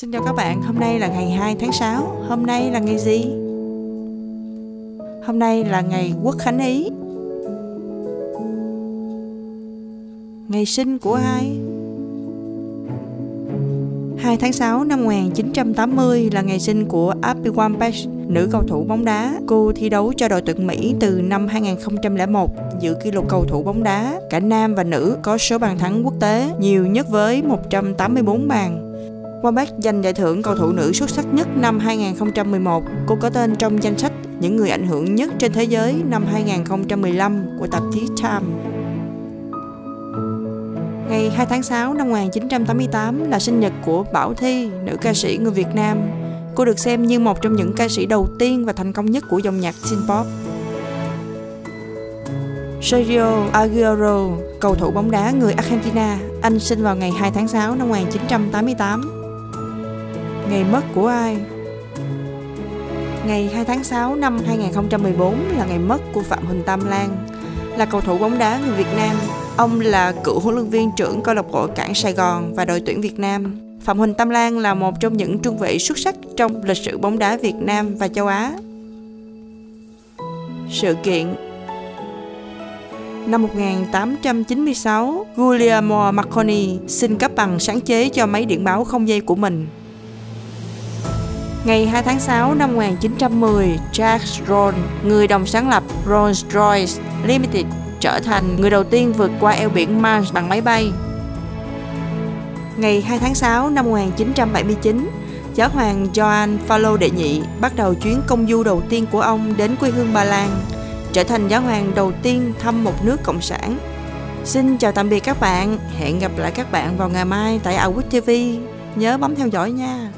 Xin chào các bạn, hôm nay là ngày 2 tháng 6 Hôm nay là ngày gì? Hôm nay là ngày Quốc Khánh Ý Ngày sinh của ai? 2 tháng 6 năm 1980 là ngày sinh của Abby Wambach, nữ cầu thủ bóng đá. Cô thi đấu cho đội tuyển Mỹ từ năm 2001, giữ kỷ lục cầu thủ bóng đá. Cả nam và nữ có số bàn thắng quốc tế nhiều nhất với 184 bàn. Wambach giành giải thưởng cầu thủ nữ xuất sắc nhất năm 2011. Cô có tên trong danh sách những người ảnh hưởng nhất trên thế giới năm 2015 của tạp chí Time. Ngày 2 tháng 6 năm 1988 là sinh nhật của Bảo Thi, nữ ca sĩ người Việt Nam. Cô được xem như một trong những ca sĩ đầu tiên và thành công nhất của dòng nhạc synth-pop. Sergio Aguero, cầu thủ bóng đá người Argentina, anh sinh vào ngày 2 tháng 6 năm 1988. Ngày mất của ai? Ngày 2 tháng 6 năm 2014 là ngày mất của Phạm Huỳnh Tam Lan, là cầu thủ bóng đá người Việt Nam. Ông là cựu huấn luyện viên trưởng câu lạc bộ Cảng Sài Gòn và đội tuyển Việt Nam. Phạm Huỳnh Tam Lan là một trong những trung vệ xuất sắc trong lịch sử bóng đá Việt Nam và châu Á. Sự kiện Năm 1896, Guglielmo Marconi xin cấp bằng sáng chế cho máy điện báo không dây của mình. Ngày 2 tháng 6 năm 1910, Jacques Ron, người đồng sáng lập Rolls-Royce Limited, trở thành người đầu tiên vượt qua eo biển Mars bằng máy bay. Ngày 2 tháng 6 năm 1979, giáo hoàng Joan Phaolô đệ nhị bắt đầu chuyến công du đầu tiên của ông đến quê hương Ba Lan, trở thành giáo hoàng đầu tiên thăm một nước cộng sản. Xin chào tạm biệt các bạn, hẹn gặp lại các bạn vào ngày mai tại Awit TV. Nhớ bấm theo dõi nha.